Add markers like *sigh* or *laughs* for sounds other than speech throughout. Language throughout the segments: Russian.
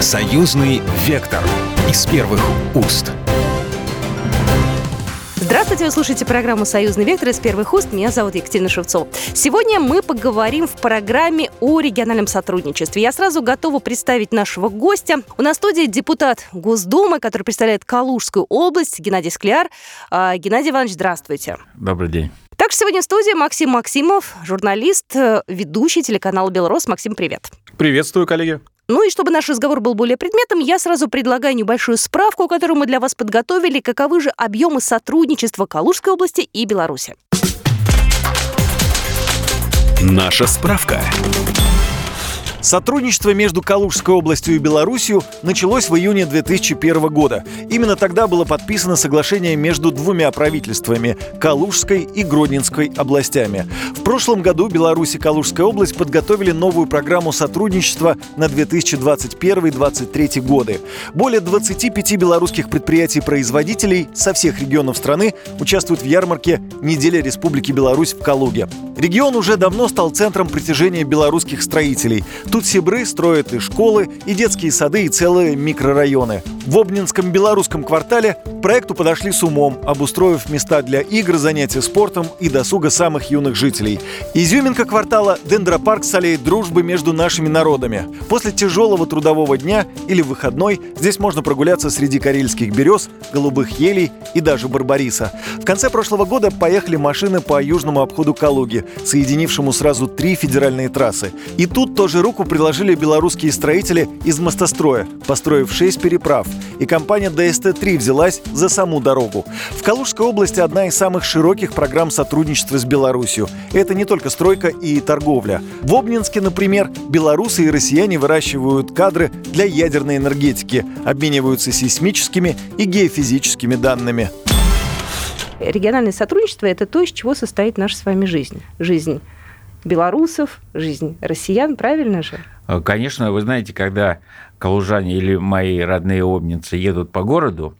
Союзный вектор из первых уст. Здравствуйте, вы слушаете программу «Союзный вектор» из первых уст. Меня зовут Екатерина Шевцова. Сегодня мы поговорим в программе о региональном сотрудничестве. Я сразу готова представить нашего гостя. У нас в студии депутат Госдумы, который представляет Калужскую область, Геннадий Скляр. А, Геннадий Иванович, здравствуйте. Добрый день. Также сегодня в студии Максим Максимов, журналист, э, ведущий телеканала «Белрос». Максим, привет. Приветствую, коллеги. Ну и чтобы наш разговор был более предметным, я сразу предлагаю небольшую справку, которую мы для вас подготовили. Каковы же объемы сотрудничества Калужской области и Беларуси? Наша справка. Сотрудничество между Калужской областью и Белоруссией началось в июне 2001 года. Именно тогда было подписано соглашение между двумя правительствами – Калужской и Гродненской областями. В прошлом году Беларусь и Калужская область подготовили новую программу сотрудничества на 2021-2023 годы. Более 25 белорусских предприятий-производителей со всех регионов страны участвуют в ярмарке «Неделя Республики Беларусь» в Калуге. Регион уже давно стал центром притяжения белорусских строителей. Тут сибры строят и школы, и детские сады, и целые микрорайоны. В Обнинском белорусском квартале проекту подошли с умом, обустроив места для игр, занятий спортом и досуга самых юных жителей. Изюминка квартала – дендропарк с аллеей дружбы между нашими народами. После тяжелого трудового дня или выходной здесь можно прогуляться среди карельских берез, голубых елей и даже барбариса. В конце прошлого года поехали машины по южному обходу Калуги, соединившему сразу три федеральные трассы. И тут тоже руку приложили белорусские строители из мостостроя, построив шесть переправ и компания ДСТ-3 взялась за саму дорогу. В Калужской области одна из самых широких программ сотрудничества с Беларусью. Это не только стройка и торговля. В Обнинске, например, белорусы и россияне выращивают кадры для ядерной энергетики, обмениваются сейсмическими и геофизическими данными. Региональное сотрудничество – это то, из чего состоит наша с вами жизнь. Жизнь белорусов, жизнь россиян, правильно же? Э, конечно, вы знаете, когда калужане или мои родные обницы едут по городу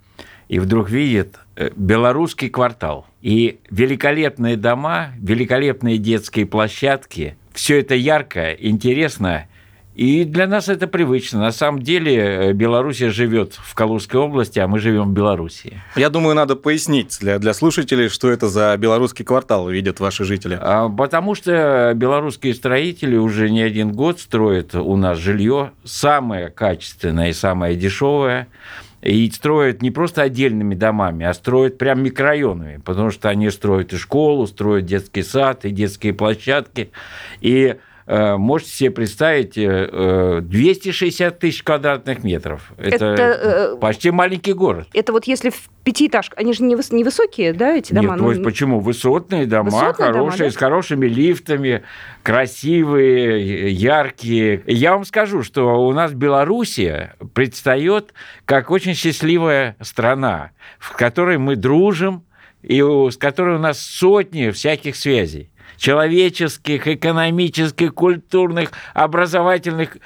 и вдруг видят э, белорусский квартал и великолепные дома, великолепные детские площадки, все это ярко, интересно – и для нас это привычно. На самом деле э, Белоруссия живет в Калужской области, а мы живем в Белоруссии. Я думаю, надо пояснить для, для слушателей, что это за белорусский квартал видят ваши жители. А, потому что белорусские строители уже не один год строят у нас жилье самое качественное и самое дешевое. И строят не просто отдельными домами, а строят прям микрорайонами, потому что они строят и школу, строят детский сад, и детские площадки. И можете себе представить 260 э, тысяч квадратных метров. Это, это э, почти маленький город. Это вот если в пятиэтажках, они же не, выс- не высокие, да, эти дома? Нет, ну, почему? Высотные дома, высотные хорошие, дома, да? с хорошими лифтами, красивые, яркие. Я вам скажу, что у нас Белоруссия предстает как очень счастливая страна, в которой мы дружим, и с которой у нас сотни всяких связей человеческих, экономических, культурных, образовательных.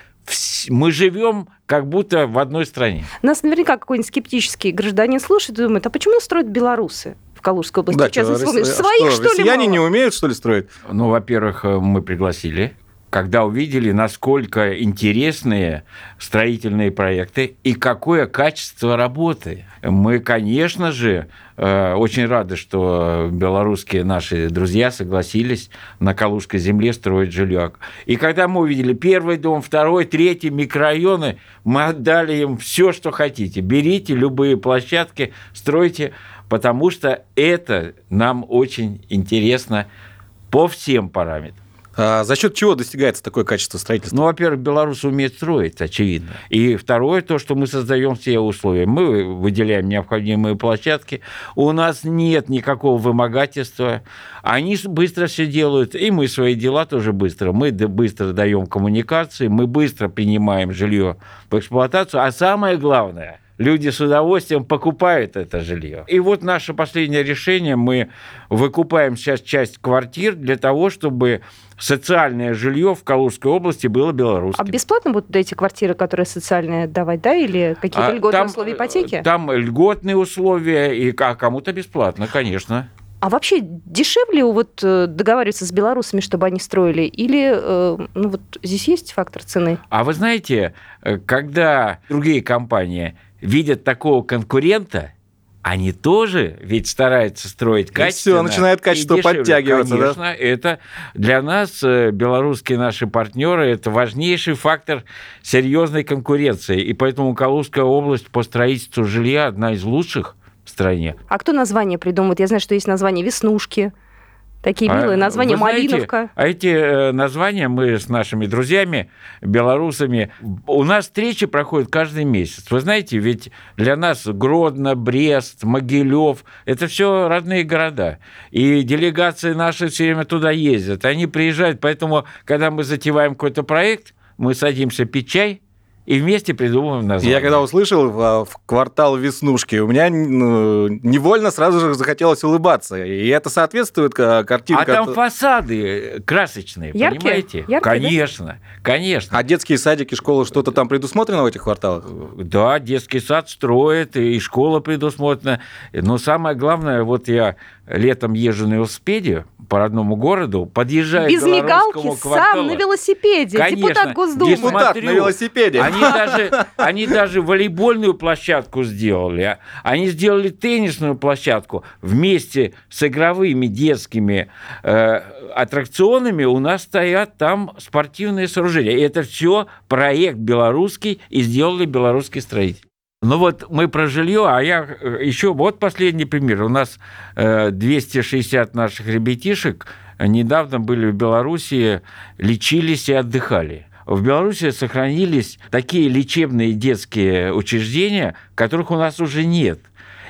Мы живем как будто в одной стране. Нас наверняка какой-нибудь скептический гражданин слушает и думает, а почему строят белорусы? в Калужской области. Да, что, рас... Своих, что, что ли, Россияне мало? не умеют, что ли, строить? Ну, во-первых, э, мы пригласили когда увидели, насколько интересные строительные проекты и какое качество работы. Мы, конечно же, э, очень рады, что белорусские наши друзья согласились на Калужской земле строить жилье. И когда мы увидели первый дом, второй, третий, микрорайоны, мы отдали им все, что хотите. Берите любые площадки, стройте, потому что это нам очень интересно по всем параметрам. А за счет чего достигается такое качество строительства? Ну, во-первых, белорусы умеют строить, очевидно. И второе, то, что мы создаем все условия. Мы выделяем необходимые площадки. У нас нет никакого вымогательства. Они быстро все делают, и мы свои дела тоже быстро. Мы быстро даем коммуникации, мы быстро принимаем жилье в эксплуатацию. А самое главное, люди с удовольствием покупают это жилье. И вот наше последнее решение, мы выкупаем сейчас часть квартир для того, чтобы социальное жилье в Калужской области было белорусским. А бесплатно будут эти квартиры, которые социальные давать, да, или какие-то а, льготные там, условия ипотеки? Там льготные условия, и а кому-то бесплатно, конечно. А вообще дешевле вот э, договариваться с белорусами, чтобы они строили? Или э, ну вот здесь есть фактор цены? А вы знаете, э, когда другие компании видят такого конкурента, они тоже ведь стараются строить И качественно. всё, начинает качество и дешевле. подтягиваться, да? Конечно, это для нас, белорусские наши партнеры, это важнейший фактор серьезной конкуренции. И поэтому Калужская область по строительству жилья одна из лучших стране. А кто название придумывает? Я знаю, что есть название «Веснушки». Такие А, милые названия. вы знаете, «Малиновка». А эти э, названия мы с нашими друзьями, белорусами, у нас встречи проходят каждый месяц. Вы знаете, ведь для нас Гродно, Брест, Могилев – это все родные города. И делегации наши все время туда ездят. Они приезжают, поэтому, когда мы затеваем какой-то проект, мы садимся пить чай и вместе придумываем название. Я когда услышал в, в квартал Веснушки, у меня ну, невольно сразу же захотелось улыбаться. И это соответствует ка- картинке. А там от- фасады красочные, Яркие? понимаете? Яркие, да? конечно, конечно. А детские садики, школы, что-то там предусмотрено в этих кварталах? Да, детский сад строит, и школа предусмотрена. Но самое главное, вот я летом езжу на велосипеде по родному городу, подъезжаю Без к мигалки, кварталу. сам на велосипеде. Конечно. Депутат Госдумы. Депутат Депутат смотрю. на велосипеде. Они даже, они даже волейбольную площадку сделали. а Они сделали теннисную площадку. Вместе с игровыми детскими э, аттракционами у нас стоят там спортивные сооружения. И это все проект белорусский, и сделали белорусские строители. Ну вот мы про жилье, а я э, еще вот последний пример. У нас э, 260 наших ребятишек недавно были в Белоруссии, лечились и отдыхали. В Беларуси сохранились такие лечебные детские учреждения, которых у нас уже нет.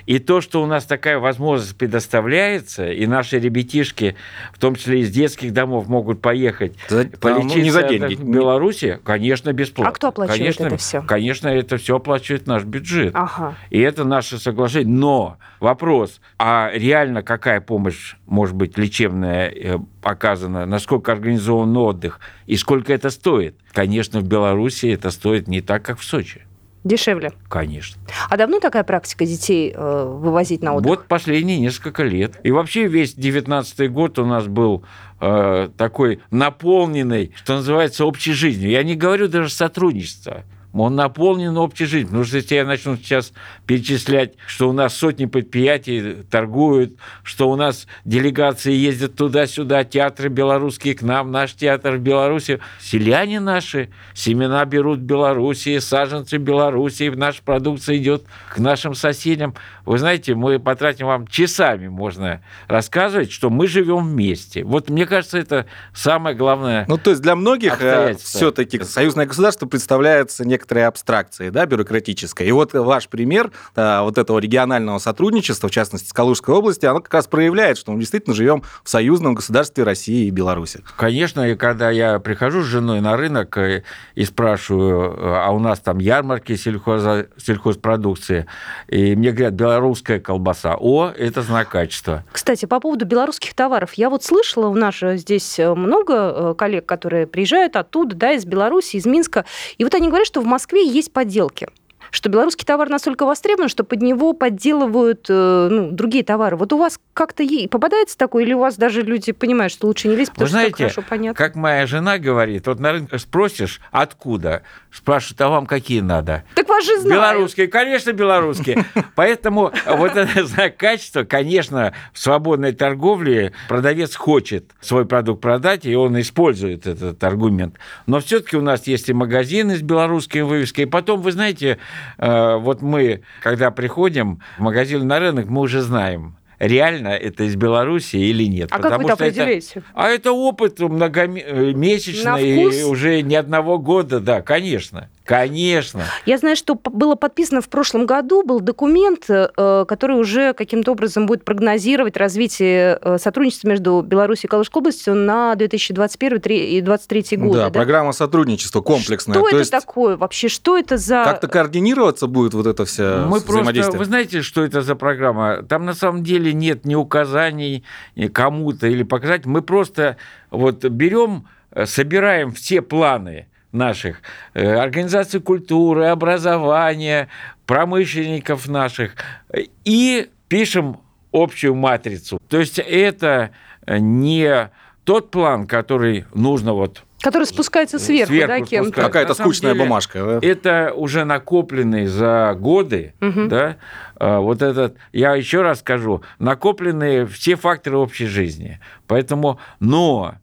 И то, что у нас такая возможность предоставляется, и наши ребятишки, в том числе из детских домов, могут поехать За- полечиться ну, не за деньги. в Беларуси, конечно, бесплатно. А кто оплачивает конечно, это всё? Конечно, это все оплачивает наш бюджет. Ага. И это наше соглашение. Но вопрос, а реально какая помощь может быть лечебная э, оказана, насколько организован отдых и сколько это стоит? Конечно, в Беларуси это стоит не так, как в Сочи. Дешевле. Конечно. А давно такая практика детей э, вывозить на отдых? Вот последние несколько лет. И вообще весь 19 год у нас был э, такой наполненный, что называется, общей жизнью. Я не говорю даже сотрудничество. Он наполнен общей жизнью. Потому что если я начну сейчас перечислять, что у нас сотни предприятий торгуют, что у нас делегации ездят туда-сюда, театры белорусские к нам, наш театр в Беларуси, селяне наши семена берут в Белоруссии, саженцы в Белоруссии, наша продукция идет к нашим соседям. Вы знаете, мы потратим вам часами, можно рассказывать, что мы живем вместе. Вот мне кажется, это самое главное. Ну, то есть для многих Обстоятельства. все-таки союзное государство представляется некоторой абстракцией, да, бюрократической. И вот ваш пример а, вот этого регионального сотрудничества, в частности, с Калужской области, оно как раз проявляет, что мы действительно живем в союзном государстве России и Беларуси. Конечно, и когда я прихожу с женой на рынок э, и спрашиваю, э, а у нас там ярмарки сельхоза- сельхозпродукции, и мне говорят, белорусская колбаса. О, это знак качества. Кстати, по поводу белорусских товаров. Я вот слышала, у нас же здесь много коллег, которые приезжают оттуда, да, из Беларуси, из Минска, и вот они говорят, что в Москве есть подделки что белорусский товар настолько востребован, что под него подделывают э, ну, другие товары. Вот у вас как-то е- попадается такое, или у вас даже люди понимают, что лучше не лезть, потому Вы что знаете, хорошо понятно? как моя жена говорит, вот на рынке спросишь, откуда? Спрашивают, а вам какие надо? Так вас же знают. Белорусские, конечно, белорусские. *laughs* Поэтому вот это *laughs* знак качества, конечно, в свободной торговле продавец хочет свой продукт продать, и он использует этот аргумент. Но все-таки у нас есть и магазины с белорусской вывеской. И потом, вы знаете, вот мы, когда приходим в магазин на рынок, мы уже знаем, реально это из Беларуси или нет. А как вы это определяете? А это опыт многомесячный, На вкус? и уже не одного года, да, конечно. Конечно. Я знаю, что было подписано в прошлом году, был документ, э, который уже каким-то образом будет прогнозировать развитие э, сотрудничества между Беларусью и Калужской областью на 2021 и 2023 годы. да, программа сотрудничества комплексная. Что То это есть такое вообще? Что это за... как-то координироваться будет вот это все Мы просто, взаимодействие? вы знаете, что это за программа? Там на самом деле нет ни указаний ни кому-то или показать. Мы просто вот берем, э, собираем все планы наших э, организаций культуры, образования, промышленников наших э, и пишем общую матрицу. То есть это не тот план, который нужно вот Который спускается сверху, сверху да, кем-то. Какая-то скучная деле, бумажка. да? Это уже накопленные за годы, да, а, вот этот, я еще раз скажу, накопленные все факторы общей жизни. Поэтому, но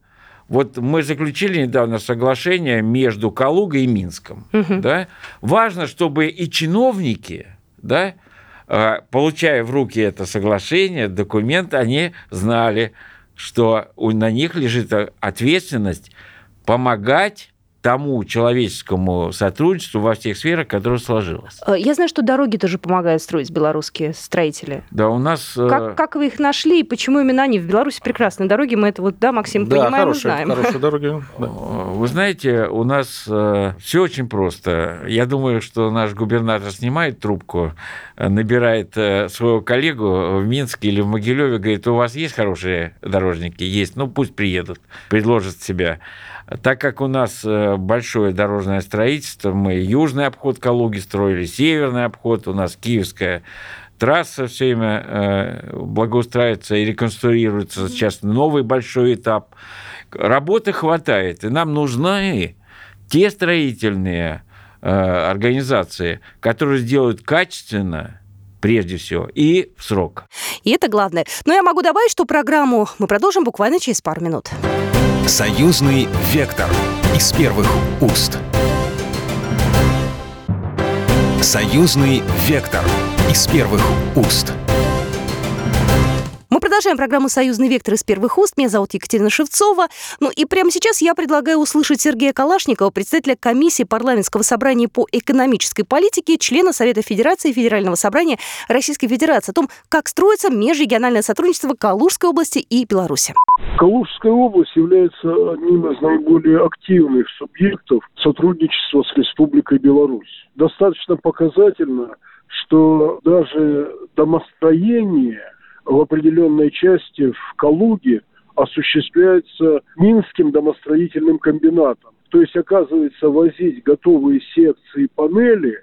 вот мы заключили недавно соглашение между Калугой и Минском. Да? Важно, чтобы и чиновники, да, а, получая в руки это соглашение, документ, они знали, что на них лежит э, ответственность помогать тому человеческому сотрудничеству во всех сферах, которое сложилось. Э, Я знаю, что дороги тоже помогают строить белорусские строители. Да, у нас... э, Как, как вы их нашли и почему именно они? В Беларуси прекрасные дороги, мы это вот, да, Максим, Да, понимаем и хорошие, знаем. хорошие дороги. *laughs* да. Вы знаете, у нас все очень просто. Я думаю, что наш губернатор снимает трубку, э, набирает э, своего коллегу в Минске или в Могилеве, говорит, у вас есть хорошие дорожники? Есть, ну пусть приедут, предложат себя. Так как у нас э, большое дорожное строительство, мы южный обход Калуги строили, северный обход, у нас киевская трасса все время э, благоустраивается и реконструируется. Сейчас новый большой этап. Работы хватает, и нам нужны те строительные э, организации, которые сделают качественно, прежде всего, и в срок. И это главное. Но я могу добавить, что программу мы продолжим буквально через пару минут. Союзный вектор из первых уст. Союзный вектор из первых уст. Продолжаем программу «Союзный вектор» из первых уст. Меня зовут Екатерина Шевцова. Ну и прямо сейчас я предлагаю услышать Сергея Калашникова, председателя комиссии парламентского собрания по экономической политике, члена Совета Федерации Федерального собрания Российской Федерации, о том, как строится межрегиональное сотрудничество Калужской области и Беларуси. Калужская область является одним из наиболее активных субъектов сотрудничества с Республикой Беларусь. Достаточно показательно, что даже домостроение в определенной части в Калуге осуществляется Минским домостроительным комбинатом. То есть, оказывается, возить готовые секции панели,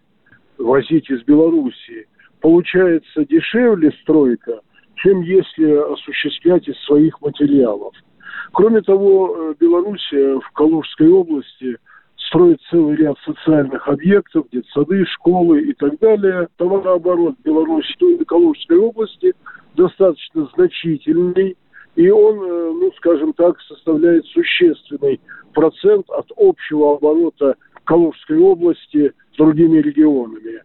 возить из Белоруссии, получается дешевле стройка, чем если осуществлять из своих материалов. Кроме того, э, Белоруссия в Калужской области строит целый ряд социальных объектов, детсады, школы и так далее. Товарооборот Беларуси и Калужской области достаточно значительный, и он, э, ну, скажем так, составляет существенный процент от общего оборота Калужской области с другими регионами.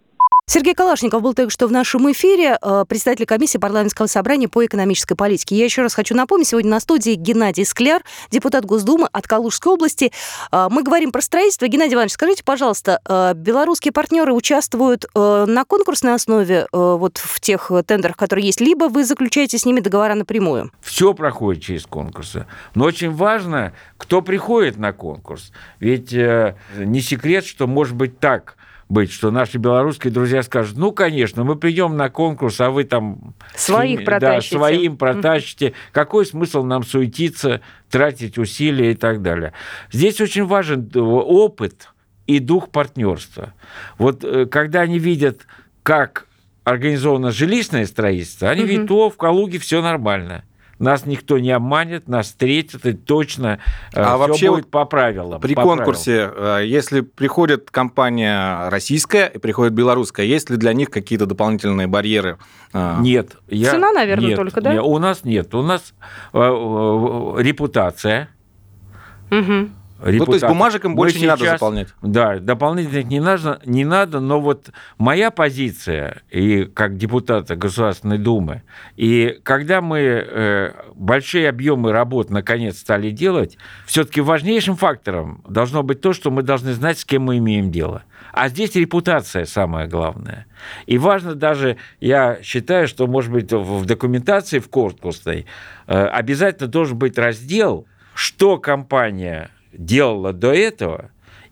Сергей Калашников был только что в нашем эфире, э, представитель комиссии парламентского собрания по экономической политике. Я еще раз хочу напомнить, сегодня на студии Геннадий Скляр, депутат Госдумы от Калужской области. Э, Мы говорим про строительство. Геннадий Иванович, скажите, пожалуйста, э, белорусские партнеры участвуют на конкурсной основе вот в тех тендерах, которые есть, либо вы заключаете с ними договора напрямую? Все проходит через конкурсы. Но очень важно, кто приходит на конкурс. Ведь не секрет, что может быть так быть, что наши белорусские друзья скажут, ну, конечно, мы придем на конкурс, а вы там... Своих хими- протащите. Да, своим протащите. Какой смысл нам суетиться, тратить усилия и так далее. Здесь очень важен э, опыт и дух партнерства. Вот э, когда они видят, как организовано жилищное строительство, они видят, о, в Калуге все нормально. Нас никто не обманет, нас встретят, и точно А а вообще будет вот по правилам. При по конкурсе, э, если приходит компания российская и приходит белорусская, есть ли для них какие-то дополнительные барьеры? э, правилам. Нет. Я... Цена, наверное, нет, только, да? не, у нас нет. У нас э, э, репутация. Мгм. Ну, то есть бумажек им Мы больше не надо сейчас- заполнять. Да, дополнительных не надо, не надо, но вот моя позиция, и как депутата Государственной Думы, и когда мы э, большие объемы работ наконец стали делать, все-таки важнейшим фактором должно быть то, что мы должны знать, с кем мы имеем дело. А здесь репутация самое главное. И важно даже, я считаю, что, может быть, в документации в конкурсной э, обязательно должен быть раздел, что компания делала до этого,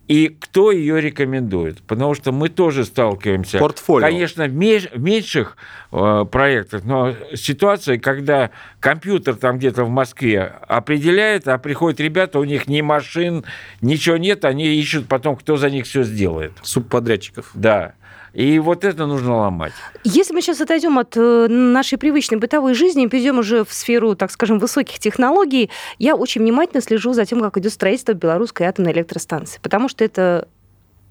и кто ее рекомендует. Потому что мы тоже сталкиваемся. Портфолио. Конечно, в в меньших э, проектах, но ситуация, когда компьютер там где-то в Москве определяет, а приходят ребята, у них ни машин, ничего нет, они ищут потом, кто за них все сделает. Субподрядчиков. Да. И вот это нужно ломать. Если мы сейчас отойдем от э, нашей привычной бытовой жизни и перейдем уже в сферу, так скажем, высоких технологий, я очень внимательно слежу за тем, как идет строительство белорусской атомной электростанции, потому что это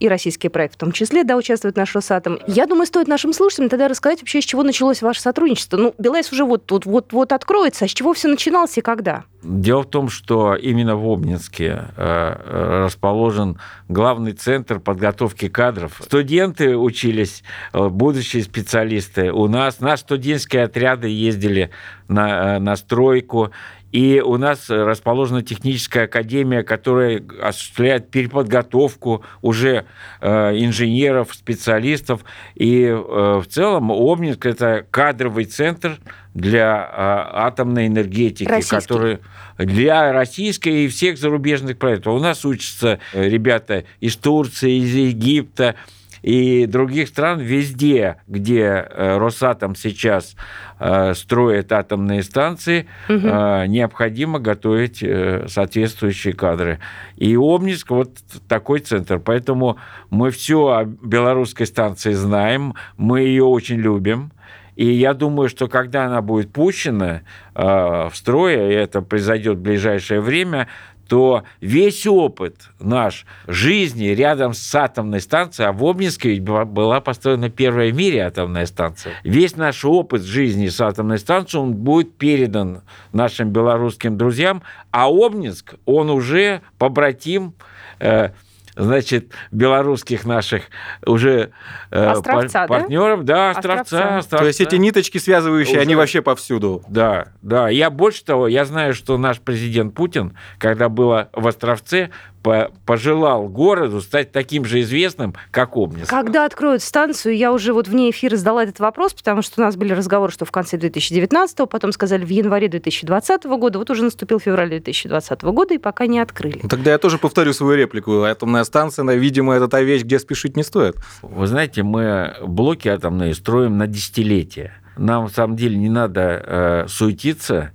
и российский проект в том числе, да, участвует наш Росатом. Я думаю, стоит нашим слушателям тогда рассказать вообще, с чего началось ваше сотрудничество. Ну, БелАЭС уже вот тут вот, вот откроется, а с чего все начиналось и когда? Дело в том, что именно в Обнинске э, расположен главный центр подготовки кадров. Студенты учились, э, будущие специалисты. У нас, наши студенческие отряды ездили на, э, на стройку, и у нас расположена техническая академия, которая осуществляет переподготовку уже э, инженеров, специалистов. И э, в целом Обнинск – это кадровый центр для э, атомной энергетики, Российский. который для российской и всех зарубежных проектов. У нас учатся э, ребята из Турции, из Египта, и других стран везде, где э, Росатом сейчас э, строит атомные станции, э, необходимо готовить соответствующие кадры. И Обнинск вот такой центр. Поэтому мы все о белорусской станции знаем, мы ее очень любим. И я думаю, что когда она будет пущена э, в строй, и это произойдет в ближайшее время, то весь опыт наш жизни рядом с атомной станцией, а в Обнинске ведь была- построена первая в мире атомная станция, весь наш опыт жизни с атомной станцией, он будет передан нашим белорусским друзьям, а Обнинск, он уже побратим э, значит, белорусских наших уже э, Островца, да? партнеров. Да, Островца, Островца. Островца. То есть эти ниточки связывающие, Уже- они вообще повсюду. Да, да. Я больше того, я знаю, что наш президент Путин, когда было в Островце, по- пожелал городу стать таким же известным, как Обнинск. Когда откроют станцию, я уже вот вне эфира задала этот вопрос, потому что у нас были разговоры, что в конце 2019 потом сказали в январе 2020 года, вот уже наступил февраль 2020 года, и пока не открыли. Ну, Тогда я тоже повторю свою реплику. Атомная станция, она, видимо, это та вещь, где спешить не стоит. Вы знаете, мы блоки атомные строим на десятилетия. Нам, в самом деле, не надо э, суетиться,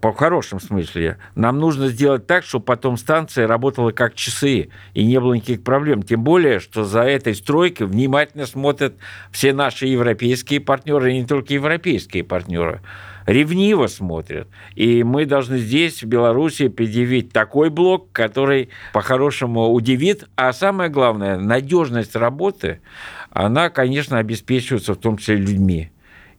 по в хорошем смысле. Нам нужно сделать так, чтобы потом станция работала как часы, и не было никаких проблем. Тем более, что за этой стройкой внимательно смотрят все наши европейские партнеры, и не только европейские партнеры ревниво смотрят. И мы должны здесь, в Беларуси, предъявить такой блок, который по-хорошему удивит. А самое главное, надежность работы, она, конечно, обеспечивается в том числе людьми.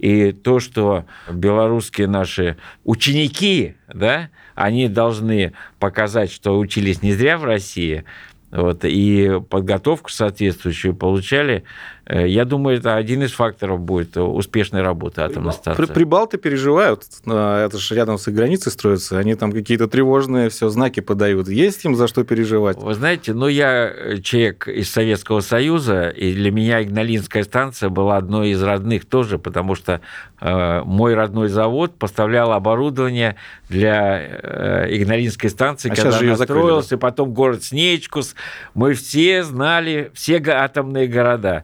И то, что белорусские наши ученики, да, они должны показать, что учились не зря в России, вот, и подготовку соответствующую получали, я думаю, это один из факторов будет успешной работы атомной станции. При- Прибалты переживают. а, Это же рядом с их границей строится. Они там какие-то тревожные все знаки подают. Есть им за что переживать? Вы знаете, ну я э, человек из Советского Союза, и для меня Игналинская станция была одной из родных тоже, потому что э, мой родной завод поставлял оборудование для э, Игналинской станции, А когда она строилась, и потом город Снечкус. Мы все знали все атомные города.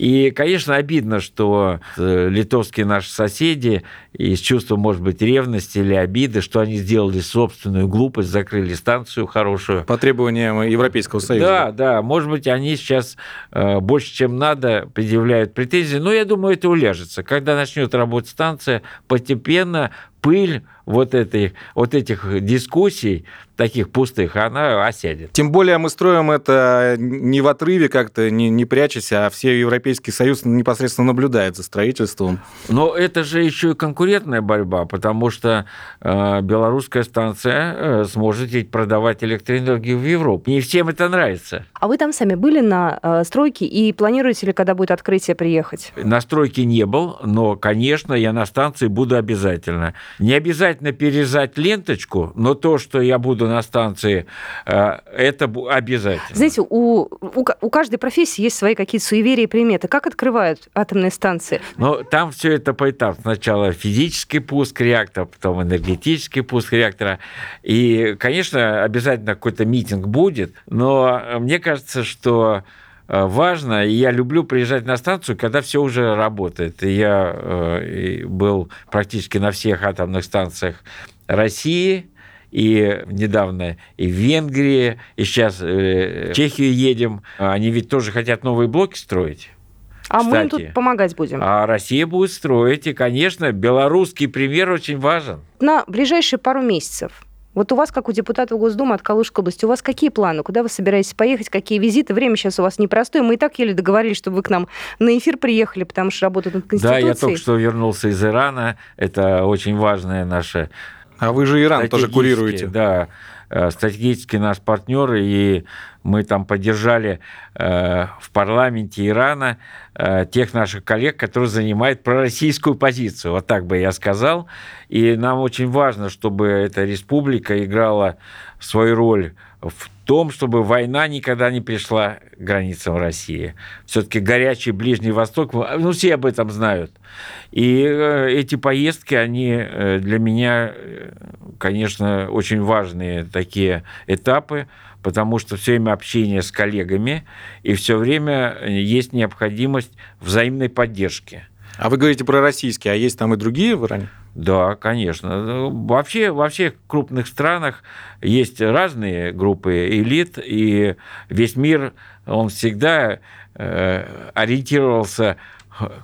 И, конечно, обидно, что э, литовские наши соседи из чувства, может быть, ревности или обиды, что они сделали собственную глупость, закрыли станцию хорошую. По требованиям Европейского Союза. Да, да, может быть, они сейчас э, больше, чем надо, предъявляют претензии, но я думаю, это уляжется. Когда начнет работать станция, постепенно пыль вот, этой, вот этих дискуссий, таких пустых, она осядет. Тем более мы строим это не в отрыве как-то, не, не прячась, а все Европейский Союз непосредственно наблюдает за строительством. Но это же еще и конкурентная борьба, потому что э, белорусская станция э, сможет ведь продавать электроэнергию в Европу. Не всем это нравится. А вы там сами были на э, стройке и планируете ли, когда будет открытие, приехать? На стройке не был, но, конечно, я на станции буду обязательно. Не обязательно перерезать ленточку, но то, что я буду на станции, э, это обязательно. Знаете, у, у, у каждой профессии есть свои какие-то суеверия и приметы. Сметы? Как открывают атомные станции? Ну, там все это поэтапно. Сначала физический пуск реактора, потом энергетический пуск реактора. И, конечно, обязательно какой-то митинг будет, но мне кажется, что э, важно, и я люблю приезжать на станцию, когда все уже работает. И я э, был практически на всех атомных станциях России, и недавно и в Венгрии, и сейчас э, в Чехию едем. Они ведь тоже хотят новые блоки строить. А Кстати, мы им тут помогать будем. А Россия будет строить, и, конечно, белорусский пример очень важен. На ближайшие пару месяцев вот у вас, как у депутата Госдумы от Калужской области, у вас какие планы? Куда вы собираетесь поехать? Какие визиты? Время сейчас у вас непростое. Мы и так еле договорились, чтобы вы к нам на эфир приехали, потому что работают над Конституцией. Да, я только что вернулся из Ирана. Это очень важная наша а вы же Иран тоже курируете. Да, стратегический наш партнер, и мы там поддержали э, в парламенте Ирана э, тех наших коллег, которые занимают пророссийскую позицию, вот так бы я сказал. И нам очень важно, чтобы эта республика играла свою роль в том, чтобы война никогда не пришла к границам России. Все-таки горячий Ближний Восток, ну, все об этом знают. И э, эти поездки, они э, для меня, э, конечно, очень важные такие этапы, потому что все время общение с коллегами, и все время есть необходимость взаимной поддержки. А вы говорите про российские, а есть там и другие в Иране? Да, конечно. Вообще во всех крупных странах есть разные группы элит, и весь мир, он всегда э, ориентировался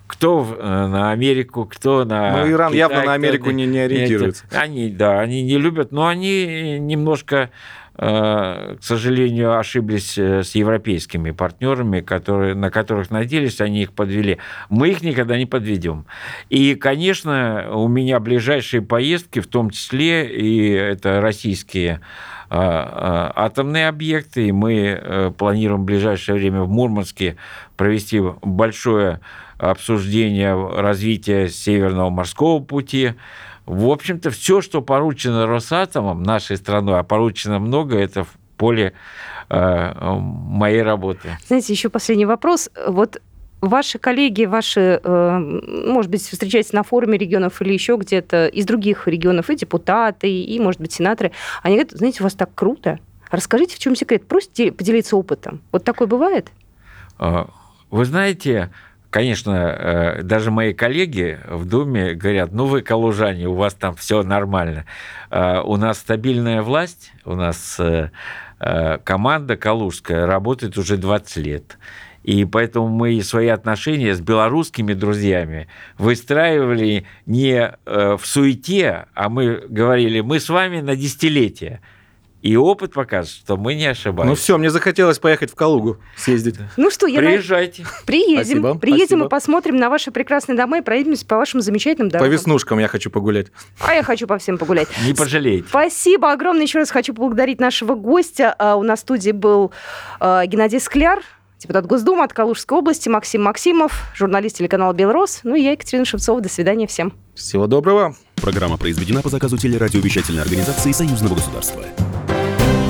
кто э, на Америку, кто на Ну, Иран Китай, явно на Америку не, не ориентируется. Они, да, они не любят, но они немножко к сожалению, ошиблись э, с европейскими партнерами, которые, на которых надеялись, они их подвели. Мы их никогда не подведем. И, конечно, у меня ближайшие поездки, в том числе и это российские э, атомные объекты, и мы планируем в ближайшее время в Мурманске провести большое обсуждение развития Северного морского пути, в общем-то, все, что поручено Росатомом, нашей страной, а поручено много, это в поле э, моей работы. Знаете, еще последний вопрос. Вот ваши коллеги, ваши, э, может быть, встречаетесь на форуме регионов или еще где-то из других регионов, и депутаты, и, может быть, сенаторы, они говорят, знаете, у вас так круто. Расскажите, в чем секрет? Просто поделиться опытом. Вот такое бывает? А, вы знаете, конечно, э, даже мои коллеги в Думе говорят, ну вы калужане, у вас там все нормально. Э, у нас стабильная власть, у нас э, команда калужская работает уже 20 лет. И поэтому мы свои отношения с белорусскими друзьями выстраивали не в суете, а мы говорили, мы с вами на десятилетие. И опыт покажет, что мы не ошибаемся. Ну все, мне захотелось поехать в Калугу съездить. Ну что, я Приезжайте. На... Приедем. Спасибо, Приедем спасибо. и посмотрим на ваши прекрасные дома и проедемся по вашим замечательным дорогам. По веснушкам я хочу погулять. А я хочу по всем погулять. Не пожалеете. Спасибо огромное. Еще раз хочу поблагодарить нашего гостя. А, у нас в студии был а, Геннадий Скляр, депутат Госдумы от Калужской области, Максим Максимов, журналист телеканала «Белрос». Ну и я, Екатерина Шевцова. До свидания всем. Всего доброго. Программа произведена по заказу телерадиовещательной организации Союзного государства.